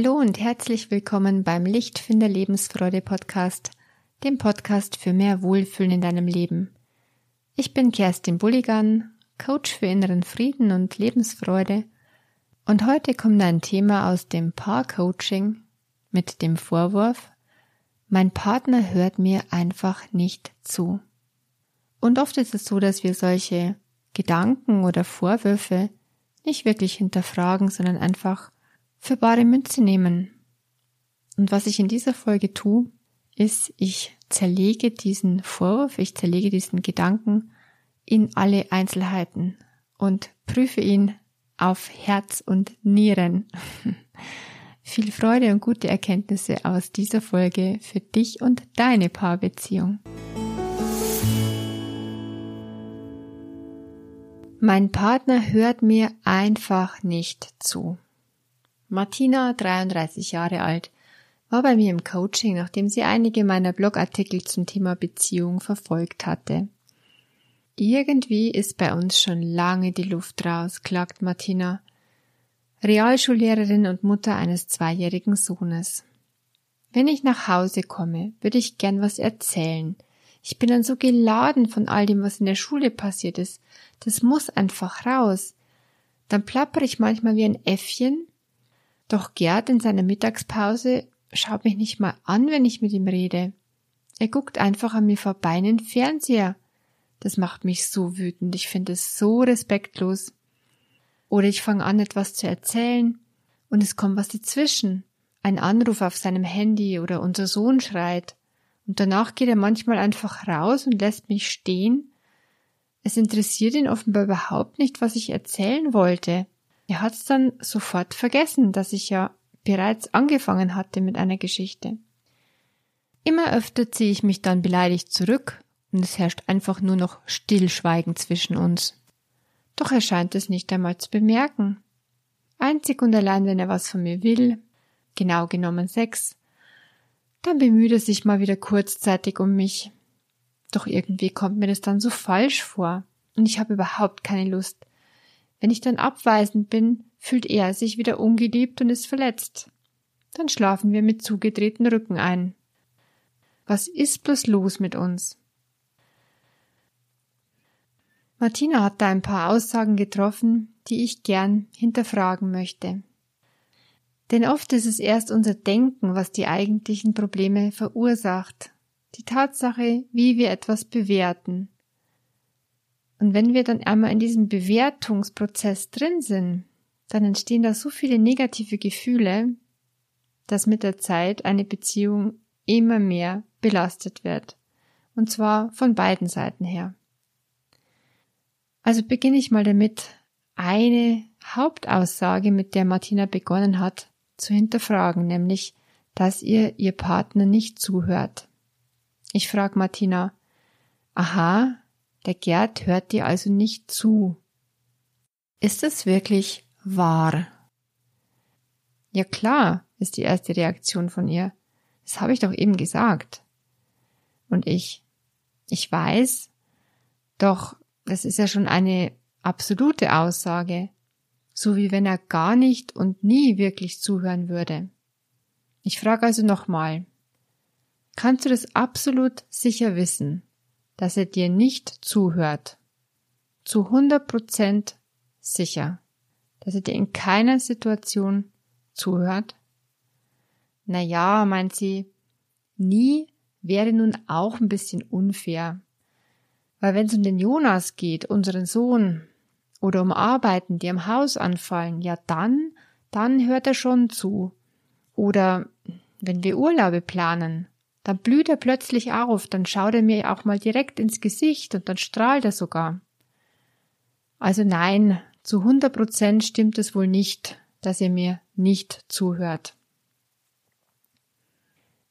Hallo und herzlich willkommen beim Lichtfinder Lebensfreude Podcast, dem Podcast für mehr Wohlfühlen in deinem Leben. Ich bin Kerstin Bulligan, Coach für inneren Frieden und Lebensfreude und heute kommt ein Thema aus dem Paar-Coaching mit dem Vorwurf, mein Partner hört mir einfach nicht zu. Und oft ist es so, dass wir solche Gedanken oder Vorwürfe nicht wirklich hinterfragen, sondern einfach für bare Münze nehmen. Und was ich in dieser Folge tue, ist, ich zerlege diesen Vorwurf, ich zerlege diesen Gedanken in alle Einzelheiten und prüfe ihn auf Herz und Nieren. Viel Freude und gute Erkenntnisse aus dieser Folge für dich und deine Paarbeziehung. Mein Partner hört mir einfach nicht zu. Martina, 33 Jahre alt, war bei mir im Coaching, nachdem sie einige meiner Blogartikel zum Thema Beziehung verfolgt hatte. Irgendwie ist bei uns schon lange die Luft raus, klagt Martina, Realschullehrerin und Mutter eines zweijährigen Sohnes. Wenn ich nach Hause komme, würde ich gern was erzählen. Ich bin dann so geladen von all dem, was in der Schule passiert ist. Das muss einfach raus. Dann plapper ich manchmal wie ein Äffchen doch Gerd in seiner Mittagspause schaut mich nicht mal an, wenn ich mit ihm rede. Er guckt einfach an mir vorbei in den Fernseher. Das macht mich so wütend. Ich finde es so respektlos. Oder ich fange an, etwas zu erzählen und es kommt was dazwischen. Ein Anruf auf seinem Handy oder unser Sohn schreit. Und danach geht er manchmal einfach raus und lässt mich stehen. Es interessiert ihn offenbar überhaupt nicht, was ich erzählen wollte. Er hat's dann sofort vergessen, dass ich ja bereits angefangen hatte mit einer Geschichte. Immer öfter ziehe ich mich dann beleidigt zurück und es herrscht einfach nur noch Stillschweigen zwischen uns. Doch er scheint es nicht einmal zu bemerken. Einzig und allein, wenn er was von mir will, genau genommen Sex, dann bemüht er sich mal wieder kurzzeitig um mich. Doch irgendwie kommt mir das dann so falsch vor und ich habe überhaupt keine Lust, wenn ich dann abweisend bin, fühlt er sich wieder ungeliebt und ist verletzt. Dann schlafen wir mit zugedrehten Rücken ein. Was ist bloß los mit uns? Martina hat da ein paar Aussagen getroffen, die ich gern hinterfragen möchte. Denn oft ist es erst unser Denken, was die eigentlichen Probleme verursacht. Die Tatsache, wie wir etwas bewerten. Und wenn wir dann einmal in diesem Bewertungsprozess drin sind, dann entstehen da so viele negative Gefühle, dass mit der Zeit eine Beziehung immer mehr belastet wird. Und zwar von beiden Seiten her. Also beginne ich mal damit, eine Hauptaussage, mit der Martina begonnen hat, zu hinterfragen, nämlich, dass ihr ihr Partner nicht zuhört. Ich frage Martina, aha, der Gerd hört dir also nicht zu. Ist es wirklich wahr? Ja klar, ist die erste Reaktion von ihr. Das habe ich doch eben gesagt. Und ich, ich weiß, doch das ist ja schon eine absolute Aussage, so wie wenn er gar nicht und nie wirklich zuhören würde. Ich frage also nochmal, kannst du das absolut sicher wissen? Dass er dir nicht zuhört. Zu 100 Prozent sicher, dass er dir in keiner Situation zuhört. Na ja, meint sie, nie wäre nun auch ein bisschen unfair. Weil wenn es um den Jonas geht, unseren Sohn, oder um Arbeiten, die am Haus anfallen, ja dann, dann hört er schon zu. Oder wenn wir Urlaube planen, dann blüht er plötzlich auf, dann schaut er mir auch mal direkt ins Gesicht und dann strahlt er sogar. Also nein, zu 100 Prozent stimmt es wohl nicht, dass er mir nicht zuhört.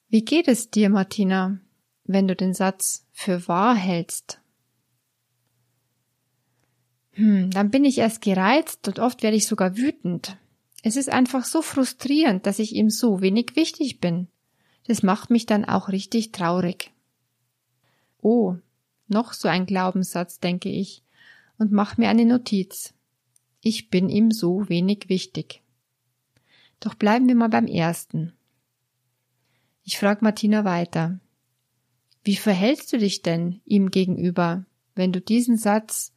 Wie geht es dir, Martina, wenn du den Satz für wahr hältst? Hm, dann bin ich erst gereizt und oft werde ich sogar wütend. Es ist einfach so frustrierend, dass ich ihm so wenig wichtig bin. Das macht mich dann auch richtig traurig. Oh, noch so ein Glaubenssatz, denke ich, und mach mir eine Notiz. Ich bin ihm so wenig wichtig. Doch bleiben wir mal beim ersten. Ich frage Martina weiter. Wie verhältst du dich denn ihm gegenüber, wenn du diesen Satz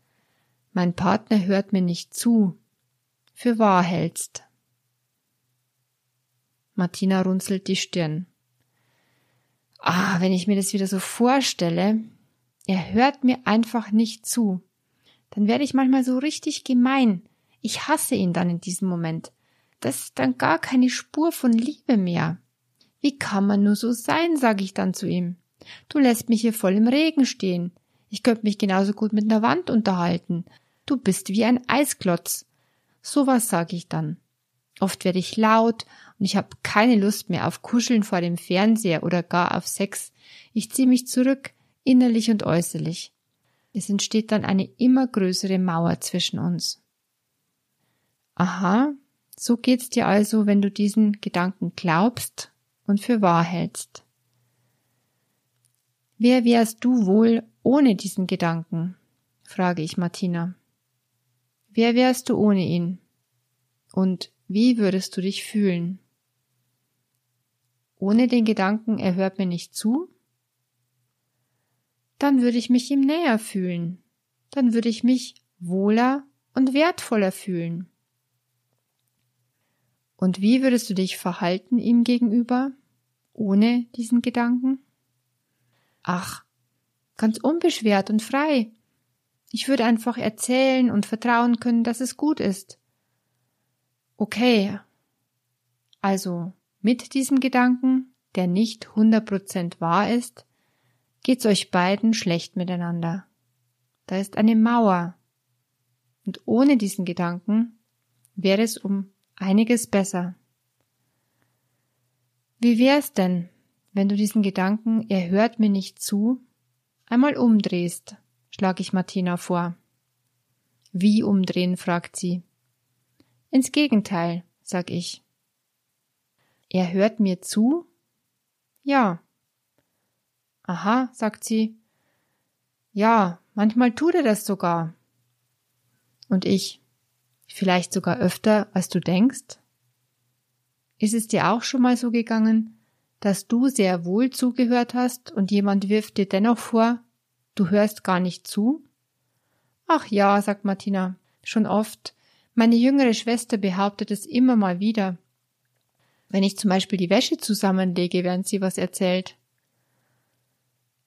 Mein Partner hört mir nicht zu für wahr hältst? Martina runzelt die Stirn. Ah, wenn ich mir das wieder so vorstelle, er hört mir einfach nicht zu, dann werde ich manchmal so richtig gemein. Ich hasse ihn dann in diesem Moment. Das ist dann gar keine Spur von Liebe mehr. Wie kann man nur so sein, sage ich dann zu ihm. Du lässt mich hier voll im Regen stehen. Ich könnte mich genauso gut mit einer Wand unterhalten. Du bist wie ein Eisklotz. So was sage ich dann. Oft werde ich laut und ich habe keine Lust mehr auf Kuscheln vor dem Fernseher oder gar auf Sex. Ich ziehe mich zurück, innerlich und äußerlich. Es entsteht dann eine immer größere Mauer zwischen uns. Aha, so geht's dir also, wenn du diesen Gedanken glaubst und für wahr hältst. Wer wärst du wohl ohne diesen Gedanken? frage ich Martina. Wer wärst du ohne ihn? Und wie würdest du dich fühlen? Ohne den Gedanken, er hört mir nicht zu? Dann würde ich mich ihm näher fühlen. Dann würde ich mich wohler und wertvoller fühlen. Und wie würdest du dich verhalten ihm gegenüber, ohne diesen Gedanken? Ach, ganz unbeschwert und frei. Ich würde einfach erzählen und vertrauen können, dass es gut ist. Okay. Also, mit diesem Gedanken, der nicht hundert Prozent wahr ist, geht's euch beiden schlecht miteinander. Da ist eine Mauer. Und ohne diesen Gedanken wäre es um einiges besser. Wie wär's denn, wenn du diesen Gedanken, er hört mir nicht zu, einmal umdrehst, schlage ich Martina vor. Wie umdrehen, fragt sie. Ins Gegenteil, sag ich. Er hört mir zu? Ja. Aha, sagt sie. Ja, manchmal tut er das sogar. Und ich, vielleicht sogar öfter, als du denkst? Ist es dir auch schon mal so gegangen, dass du sehr wohl zugehört hast und jemand wirft dir dennoch vor, du hörst gar nicht zu? Ach ja, sagt Martina, schon oft. Meine jüngere Schwester behauptet es immer mal wieder. Wenn ich zum Beispiel die Wäsche zusammenlege, während sie was erzählt.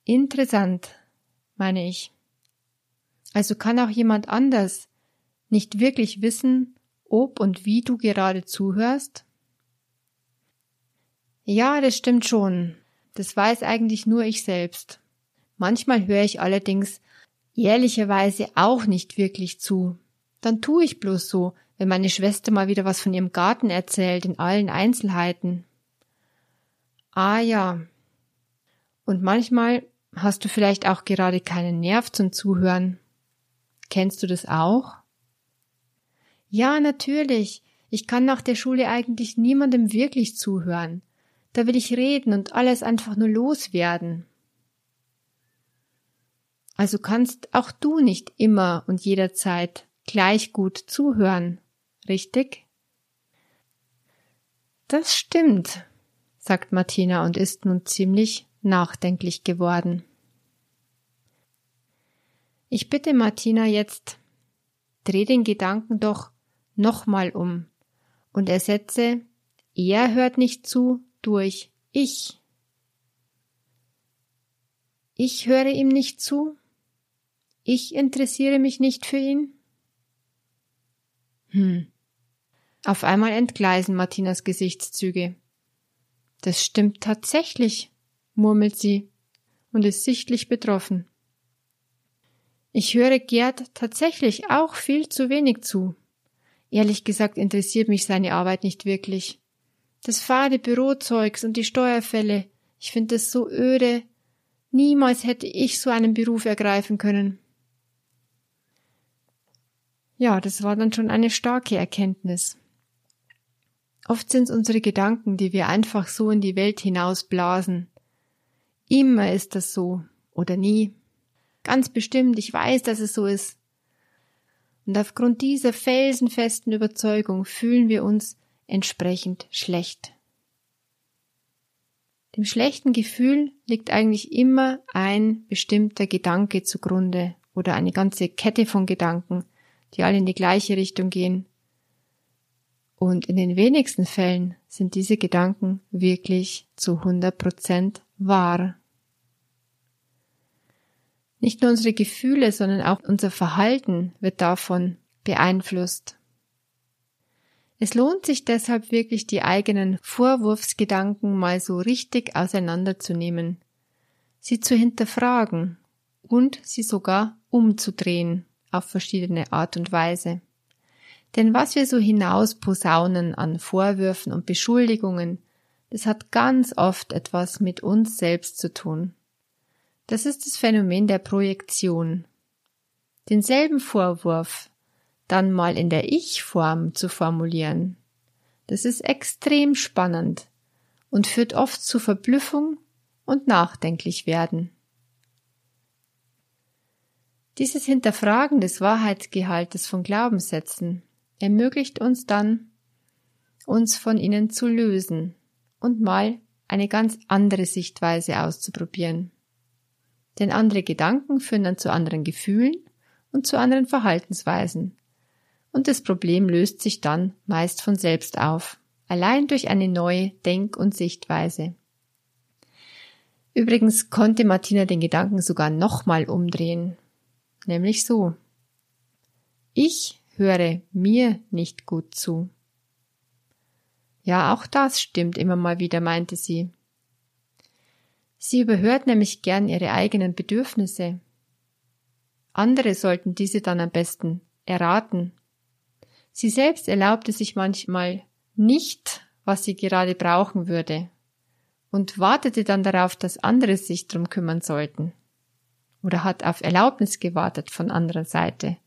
Interessant, meine ich. Also kann auch jemand anders nicht wirklich wissen, ob und wie du gerade zuhörst? Ja, das stimmt schon. Das weiß eigentlich nur ich selbst. Manchmal höre ich allerdings ehrlicherweise auch nicht wirklich zu. Dann tue ich bloß so, wenn meine Schwester mal wieder was von ihrem Garten erzählt, in allen Einzelheiten. Ah ja. Und manchmal hast du vielleicht auch gerade keinen Nerv zum Zuhören. Kennst du das auch? Ja, natürlich. Ich kann nach der Schule eigentlich niemandem wirklich zuhören. Da will ich reden und alles einfach nur loswerden. Also kannst auch du nicht immer und jederzeit gleich gut zuhören, richtig? Das stimmt, sagt Martina und ist nun ziemlich nachdenklich geworden. Ich bitte Martina jetzt, dreh den Gedanken doch nochmal um und ersetze, er hört nicht zu, durch ich. Ich höre ihm nicht zu. Ich interessiere mich nicht für ihn. Hm. Auf einmal entgleisen Martinas Gesichtszüge. Das stimmt tatsächlich, murmelt sie und ist sichtlich betroffen. Ich höre Gerd tatsächlich auch viel zu wenig zu. Ehrlich gesagt interessiert mich seine Arbeit nicht wirklich. Das fade Bürozeugs und die Steuerfälle. Ich finde es so öde. Niemals hätte ich so einen Beruf ergreifen können. Ja, das war dann schon eine starke Erkenntnis. Oft sind es unsere Gedanken, die wir einfach so in die Welt hinausblasen. Immer ist das so. Oder nie. Ganz bestimmt, ich weiß, dass es so ist. Und aufgrund dieser felsenfesten Überzeugung fühlen wir uns entsprechend schlecht. Dem schlechten Gefühl liegt eigentlich immer ein bestimmter Gedanke zugrunde oder eine ganze Kette von Gedanken, die alle in die gleiche Richtung gehen. Und in den wenigsten Fällen sind diese Gedanken wirklich zu 100 Prozent wahr. Nicht nur unsere Gefühle, sondern auch unser Verhalten wird davon beeinflusst. Es lohnt sich deshalb wirklich, die eigenen Vorwurfsgedanken mal so richtig auseinanderzunehmen, sie zu hinterfragen und sie sogar umzudrehen auf verschiedene Art und Weise. Denn was wir so hinaus posaunen an Vorwürfen und Beschuldigungen, das hat ganz oft etwas mit uns selbst zu tun. Das ist das Phänomen der Projektion. Denselben Vorwurf dann mal in der Ich-Form zu formulieren, das ist extrem spannend und führt oft zu Verblüffung und nachdenklich werden. Dieses Hinterfragen des Wahrheitsgehaltes von Glaubenssätzen ermöglicht uns dann, uns von ihnen zu lösen und mal eine ganz andere Sichtweise auszuprobieren. Denn andere Gedanken führen dann zu anderen Gefühlen und zu anderen Verhaltensweisen. Und das Problem löst sich dann meist von selbst auf, allein durch eine neue Denk- und Sichtweise. Übrigens konnte Martina den Gedanken sogar nochmal umdrehen, nämlich so. Ich höre mir nicht gut zu. Ja, auch das stimmt immer mal wieder, meinte sie. Sie überhört nämlich gern ihre eigenen Bedürfnisse. Andere sollten diese dann am besten erraten. Sie selbst erlaubte sich manchmal nicht, was sie gerade brauchen würde, und wartete dann darauf, dass andere sich drum kümmern sollten. Oder hat auf Erlaubnis gewartet von anderer Seite.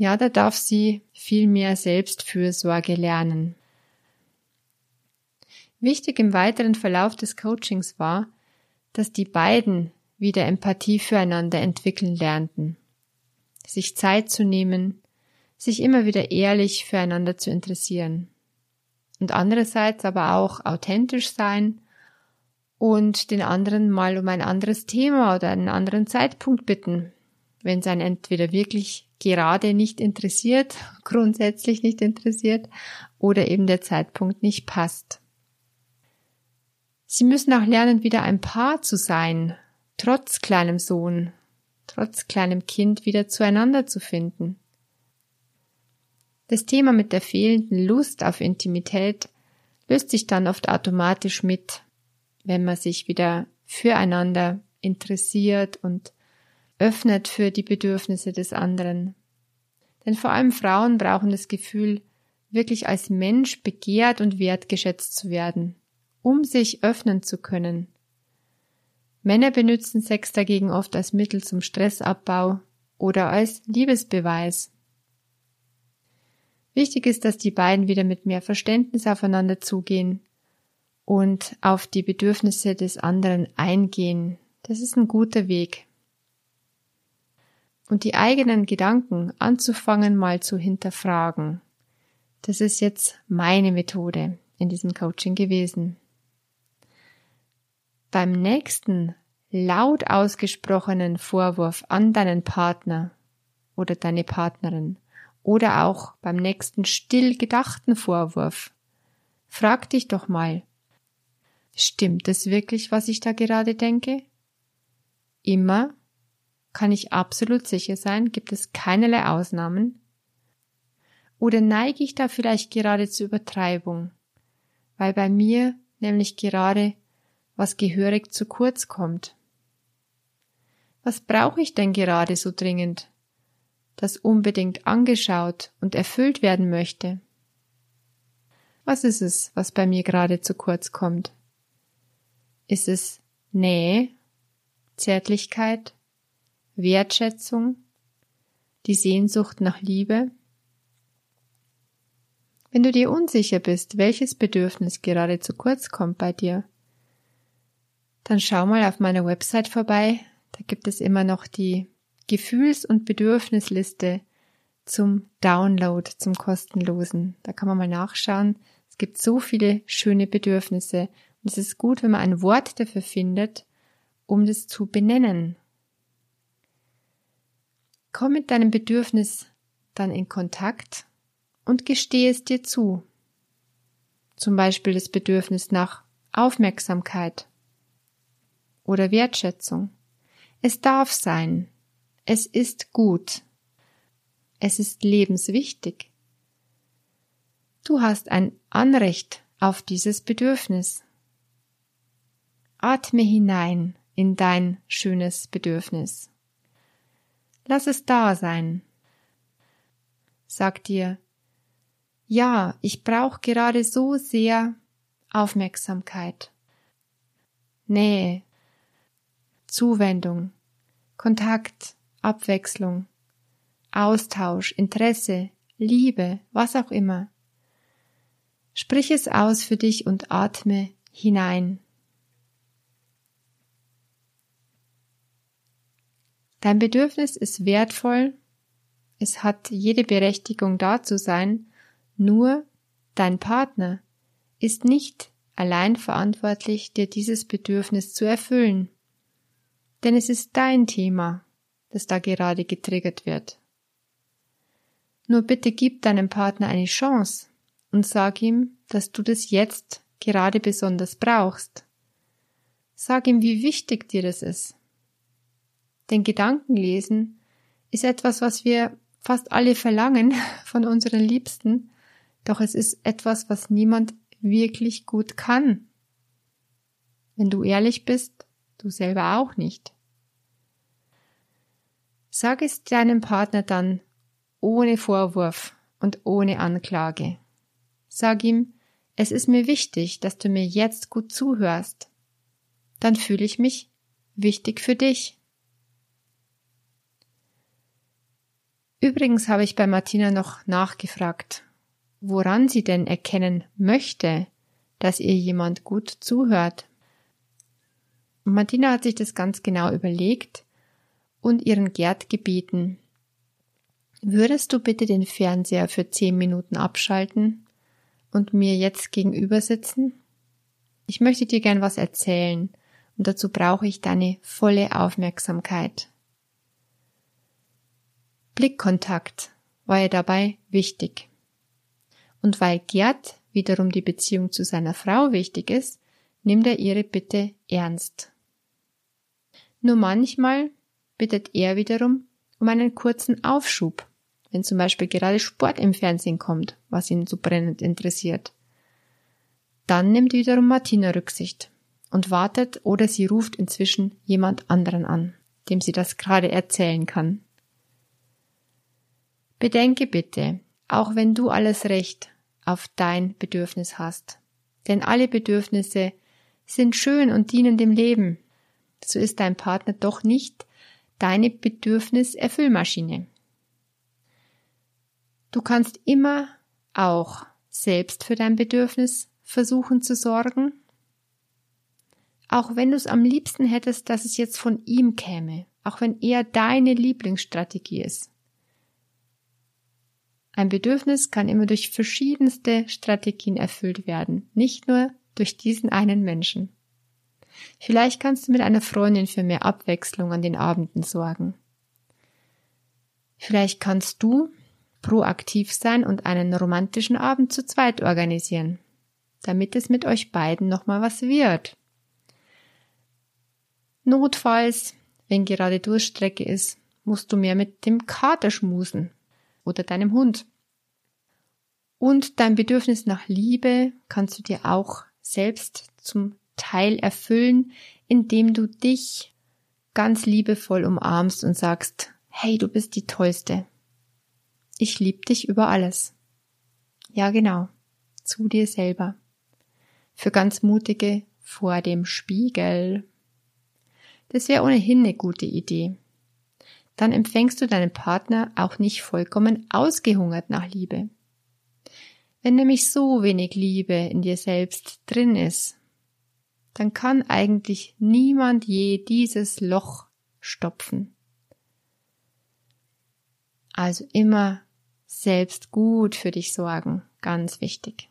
Ja, da darf sie viel mehr Selbstfürsorge lernen. Wichtig im weiteren Verlauf des Coachings war, dass die beiden wieder Empathie füreinander entwickeln lernten, sich Zeit zu nehmen, sich immer wieder ehrlich füreinander zu interessieren und andererseits aber auch authentisch sein und den anderen mal um ein anderes Thema oder einen anderen Zeitpunkt bitten, wenn es einen entweder wirklich gerade nicht interessiert, grundsätzlich nicht interessiert oder eben der Zeitpunkt nicht passt. Sie müssen auch lernen, wieder ein Paar zu sein, trotz kleinem Sohn, trotz kleinem Kind wieder zueinander zu finden. Das Thema mit der fehlenden Lust auf Intimität löst sich dann oft automatisch mit, wenn man sich wieder füreinander interessiert und öffnet für die Bedürfnisse des anderen. Denn vor allem Frauen brauchen das Gefühl, wirklich als Mensch begehrt und wertgeschätzt zu werden um sich öffnen zu können. Männer benutzen Sex dagegen oft als Mittel zum Stressabbau oder als Liebesbeweis. Wichtig ist, dass die beiden wieder mit mehr Verständnis aufeinander zugehen und auf die Bedürfnisse des anderen eingehen. Das ist ein guter Weg. Und die eigenen Gedanken anzufangen mal zu hinterfragen. Das ist jetzt meine Methode in diesem Coaching gewesen beim nächsten laut ausgesprochenen Vorwurf an deinen Partner oder deine Partnerin oder auch beim nächsten still gedachten Vorwurf, frag dich doch mal, stimmt es wirklich, was ich da gerade denke? Immer kann ich absolut sicher sein, gibt es keinerlei Ausnahmen? Oder neige ich da vielleicht gerade zur Übertreibung, weil bei mir nämlich gerade was gehörig zu kurz kommt. Was brauche ich denn gerade so dringend, das unbedingt angeschaut und erfüllt werden möchte? Was ist es, was bei mir gerade zu kurz kommt? Ist es Nähe, Zärtlichkeit, Wertschätzung, die Sehnsucht nach Liebe? Wenn du dir unsicher bist, welches Bedürfnis gerade zu kurz kommt bei dir, dann schau mal auf meiner Website vorbei. Da gibt es immer noch die Gefühls- und Bedürfnisliste zum Download, zum kostenlosen. Da kann man mal nachschauen. Es gibt so viele schöne Bedürfnisse und es ist gut, wenn man ein Wort dafür findet, um das zu benennen. Komm mit deinem Bedürfnis dann in Kontakt und gestehe es dir zu. Zum Beispiel das Bedürfnis nach Aufmerksamkeit oder Wertschätzung. Es darf sein. Es ist gut. Es ist lebenswichtig. Du hast ein Anrecht auf dieses Bedürfnis. Atme hinein in dein schönes Bedürfnis. Lass es da sein. Sag dir, ja, ich brauche gerade so sehr Aufmerksamkeit, Nähe, Zuwendung, Kontakt, Abwechslung, Austausch, Interesse, Liebe, was auch immer. Sprich es aus für dich und atme hinein. Dein Bedürfnis ist wertvoll, es hat jede Berechtigung da zu sein, nur dein Partner ist nicht allein verantwortlich, dir dieses Bedürfnis zu erfüllen. Denn es ist dein Thema, das da gerade getriggert wird. Nur bitte gib deinem Partner eine Chance und sag ihm, dass du das jetzt gerade besonders brauchst. Sag ihm, wie wichtig dir das ist. Denn Gedankenlesen ist etwas, was wir fast alle verlangen von unseren Liebsten, doch es ist etwas, was niemand wirklich gut kann. Wenn du ehrlich bist, du selber auch nicht. Sag es deinem Partner dann ohne Vorwurf und ohne Anklage. Sag ihm, es ist mir wichtig, dass du mir jetzt gut zuhörst. Dann fühle ich mich wichtig für dich. Übrigens habe ich bei Martina noch nachgefragt, woran sie denn erkennen möchte, dass ihr jemand gut zuhört. Martina hat sich das ganz genau überlegt und ihren Gerd gebeten. Würdest du bitte den Fernseher für zehn Minuten abschalten und mir jetzt gegenüber sitzen? Ich möchte dir gern was erzählen und dazu brauche ich deine volle Aufmerksamkeit. Blickkontakt war ihr dabei wichtig. Und weil Gerd wiederum die Beziehung zu seiner Frau wichtig ist, nimmt er ihre Bitte ernst. Nur manchmal bittet er wiederum um einen kurzen Aufschub, wenn zum Beispiel gerade Sport im Fernsehen kommt, was ihn so brennend interessiert. Dann nimmt wiederum Martina Rücksicht und wartet oder sie ruft inzwischen jemand anderen an, dem sie das gerade erzählen kann. Bedenke bitte, auch wenn du alles Recht auf dein Bedürfnis hast. Denn alle Bedürfnisse sind schön und dienen dem Leben. So ist dein Partner doch nicht deine Bedürfniserfüllmaschine. Du kannst immer auch selbst für dein Bedürfnis versuchen zu sorgen. Auch wenn du es am liebsten hättest, dass es jetzt von ihm käme, auch wenn er deine Lieblingsstrategie ist. Ein Bedürfnis kann immer durch verschiedenste Strategien erfüllt werden, nicht nur durch diesen einen Menschen. Vielleicht kannst du mit einer Freundin für mehr Abwechslung an den Abenden sorgen. Vielleicht kannst du proaktiv sein und einen romantischen Abend zu zweit organisieren, damit es mit euch beiden nochmal was wird. Notfalls, wenn gerade Durststrecke ist, musst du mehr mit dem Kater schmusen oder deinem Hund. Und dein Bedürfnis nach Liebe kannst du dir auch selbst zum Teil erfüllen, indem du dich ganz liebevoll umarmst und sagst, hey, du bist die Tollste. Ich liebe dich über alles. Ja, genau. Zu dir selber. Für ganz mutige vor dem Spiegel. Das wäre ohnehin eine gute Idee. Dann empfängst du deinen Partner auch nicht vollkommen ausgehungert nach Liebe. Wenn nämlich so wenig Liebe in dir selbst drin ist, dann kann eigentlich niemand je dieses Loch stopfen. Also immer selbst gut für dich sorgen. Ganz wichtig.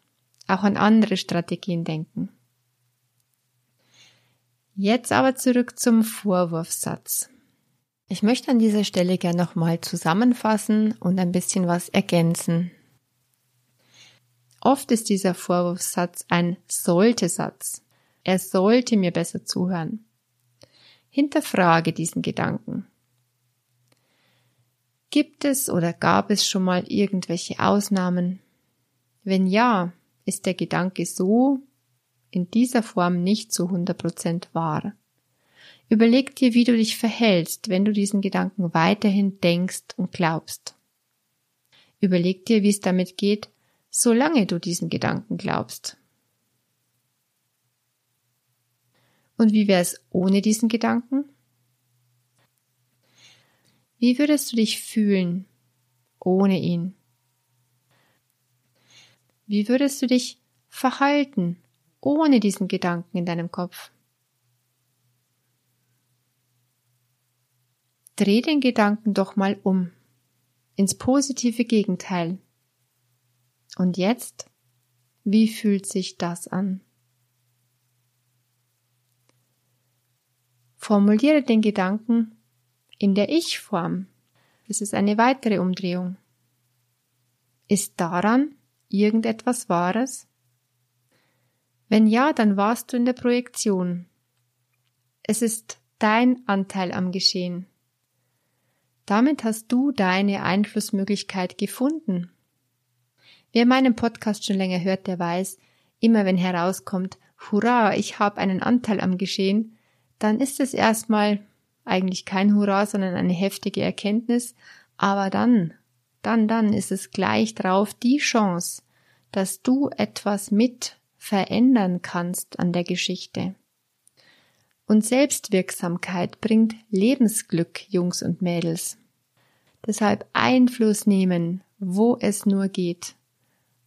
Auch an andere Strategien denken. Jetzt aber zurück zum Vorwurfssatz. Ich möchte an dieser Stelle gern nochmal zusammenfassen und ein bisschen was ergänzen. Oft ist dieser Vorwurfssatz ein Sollte-Satz. Er sollte mir besser zuhören. Hinterfrage diesen Gedanken. Gibt es oder gab es schon mal irgendwelche Ausnahmen? Wenn ja, ist der Gedanke so in dieser Form nicht zu 100% wahr. Überleg dir, wie du dich verhältst, wenn du diesen Gedanken weiterhin denkst und glaubst. Überleg dir, wie es damit geht, solange du diesen Gedanken glaubst. Und wie wäre es ohne diesen Gedanken? Wie würdest du dich fühlen ohne ihn? Wie würdest du dich verhalten ohne diesen Gedanken in deinem Kopf? Dreh den Gedanken doch mal um ins positive Gegenteil. Und jetzt, wie fühlt sich das an? Formuliere den Gedanken in der Ich-Form. Das ist eine weitere Umdrehung. Ist daran irgendetwas Wahres? Wenn ja, dann warst du in der Projektion. Es ist dein Anteil am Geschehen. Damit hast du deine Einflussmöglichkeit gefunden. Wer meinen Podcast schon länger hört, der weiß, immer wenn herauskommt, hurra, ich habe einen Anteil am Geschehen, dann ist es erstmal eigentlich kein Hurra, sondern eine heftige Erkenntnis, aber dann, dann, dann ist es gleich drauf die Chance, dass du etwas mit verändern kannst an der Geschichte. Und Selbstwirksamkeit bringt Lebensglück, Jungs und Mädels. Deshalb Einfluss nehmen, wo es nur geht.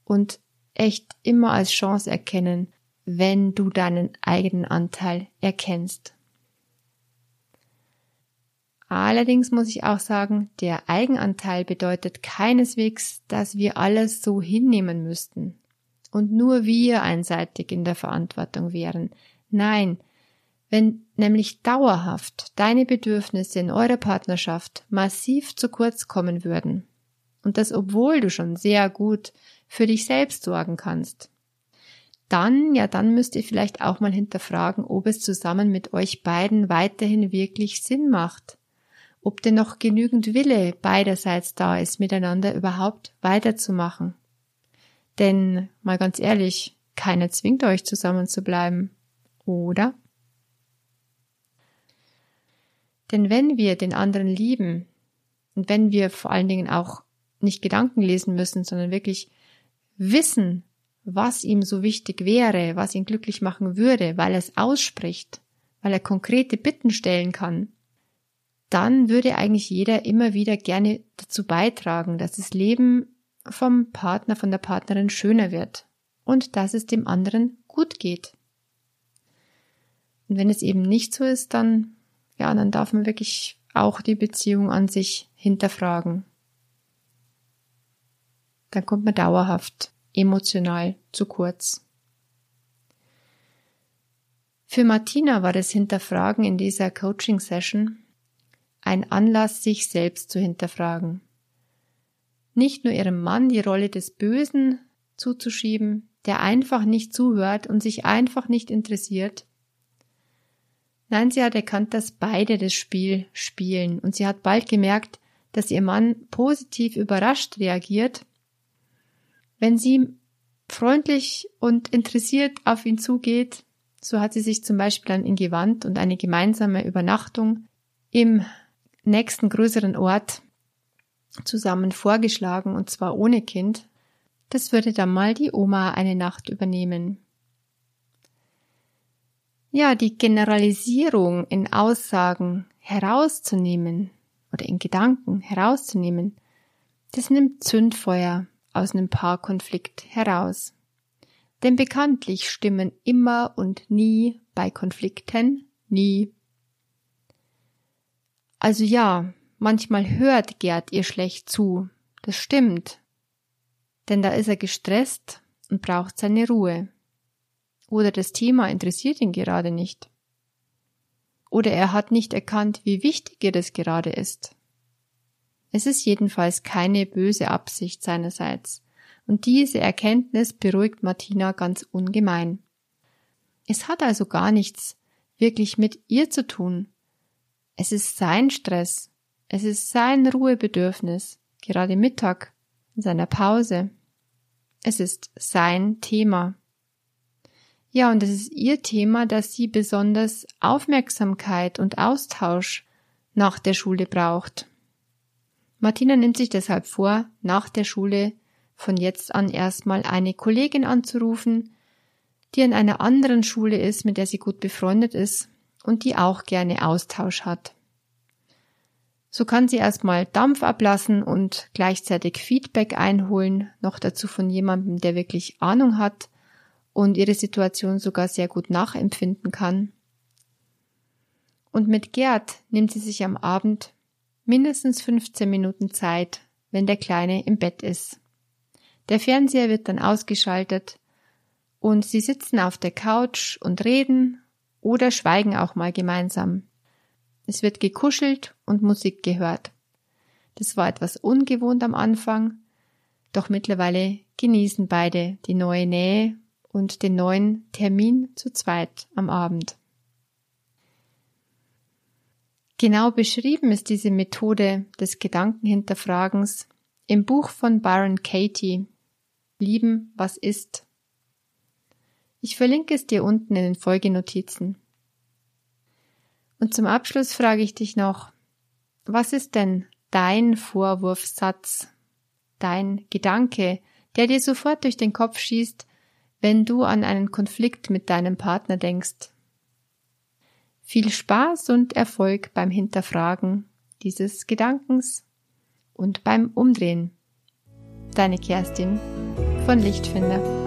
Und echt immer als Chance erkennen, wenn du deinen eigenen Anteil erkennst. Allerdings muss ich auch sagen, der Eigenanteil bedeutet keineswegs, dass wir alles so hinnehmen müssten und nur wir einseitig in der Verantwortung wären. Nein, wenn nämlich dauerhaft deine Bedürfnisse in eurer Partnerschaft massiv zu kurz kommen würden, und das obwohl du schon sehr gut für dich selbst sorgen kannst, dann, ja, dann müsst ihr vielleicht auch mal hinterfragen, ob es zusammen mit euch beiden weiterhin wirklich Sinn macht ob denn noch genügend Wille beiderseits da ist, miteinander überhaupt weiterzumachen. Denn, mal ganz ehrlich, keiner zwingt euch zusammen zu bleiben, oder? Denn wenn wir den anderen lieben und wenn wir vor allen Dingen auch nicht Gedanken lesen müssen, sondern wirklich wissen, was ihm so wichtig wäre, was ihn glücklich machen würde, weil er es ausspricht, weil er konkrete Bitten stellen kann, dann würde eigentlich jeder immer wieder gerne dazu beitragen, dass das Leben vom Partner, von der Partnerin schöner wird und dass es dem anderen gut geht. Und wenn es eben nicht so ist, dann, ja, dann darf man wirklich auch die Beziehung an sich hinterfragen. Dann kommt man dauerhaft emotional zu kurz. Für Martina war das Hinterfragen in dieser Coaching-Session ein Anlass, sich selbst zu hinterfragen. Nicht nur ihrem Mann die Rolle des Bösen zuzuschieben, der einfach nicht zuhört und sich einfach nicht interessiert. Nein, sie hat erkannt, dass beide das Spiel spielen und sie hat bald gemerkt, dass ihr Mann positiv überrascht reagiert, wenn sie freundlich und interessiert auf ihn zugeht. So hat sie sich zum Beispiel dann in Gewand und eine gemeinsame Übernachtung im nächsten größeren Ort zusammen vorgeschlagen, und zwar ohne Kind. Das würde dann mal die Oma eine Nacht übernehmen. Ja, die Generalisierung in Aussagen herauszunehmen oder in Gedanken herauszunehmen, das nimmt Zündfeuer aus einem Paarkonflikt heraus. Denn bekanntlich stimmen immer und nie bei Konflikten nie also ja, manchmal hört Gerd ihr schlecht zu. Das stimmt. denn da ist er gestresst und braucht seine Ruhe. Oder das Thema interessiert ihn gerade nicht. Oder er hat nicht erkannt, wie wichtig ihr das gerade ist. Es ist jedenfalls keine böse Absicht seinerseits, und diese Erkenntnis beruhigt Martina ganz ungemein. Es hat also gar nichts wirklich mit ihr zu tun. Es ist sein Stress, es ist sein Ruhebedürfnis, gerade Mittag, in seiner Pause. Es ist sein Thema. Ja, und es ist ihr Thema, dass sie besonders Aufmerksamkeit und Austausch nach der Schule braucht. Martina nimmt sich deshalb vor, nach der Schule von jetzt an erstmal eine Kollegin anzurufen, die an einer anderen Schule ist, mit der sie gut befreundet ist und die auch gerne Austausch hat. So kann sie erstmal Dampf ablassen und gleichzeitig Feedback einholen, noch dazu von jemandem, der wirklich Ahnung hat und ihre Situation sogar sehr gut nachempfinden kann. Und mit Gerd nimmt sie sich am Abend mindestens 15 Minuten Zeit, wenn der Kleine im Bett ist. Der Fernseher wird dann ausgeschaltet und sie sitzen auf der Couch und reden oder schweigen auch mal gemeinsam. Es wird gekuschelt und Musik gehört. Das war etwas ungewohnt am Anfang, doch mittlerweile genießen beide die neue Nähe und den neuen Termin zu zweit am Abend. Genau beschrieben ist diese Methode des Gedankenhinterfragens im Buch von Byron Katie Lieben, was ist. Ich verlinke es dir unten in den Folgenotizen. Und zum Abschluss frage ich dich noch, was ist denn dein Vorwurfssatz, dein Gedanke, der dir sofort durch den Kopf schießt, wenn du an einen Konflikt mit deinem Partner denkst? Viel Spaß und Erfolg beim Hinterfragen dieses Gedankens und beim Umdrehen. Deine Kerstin von Lichtfinder.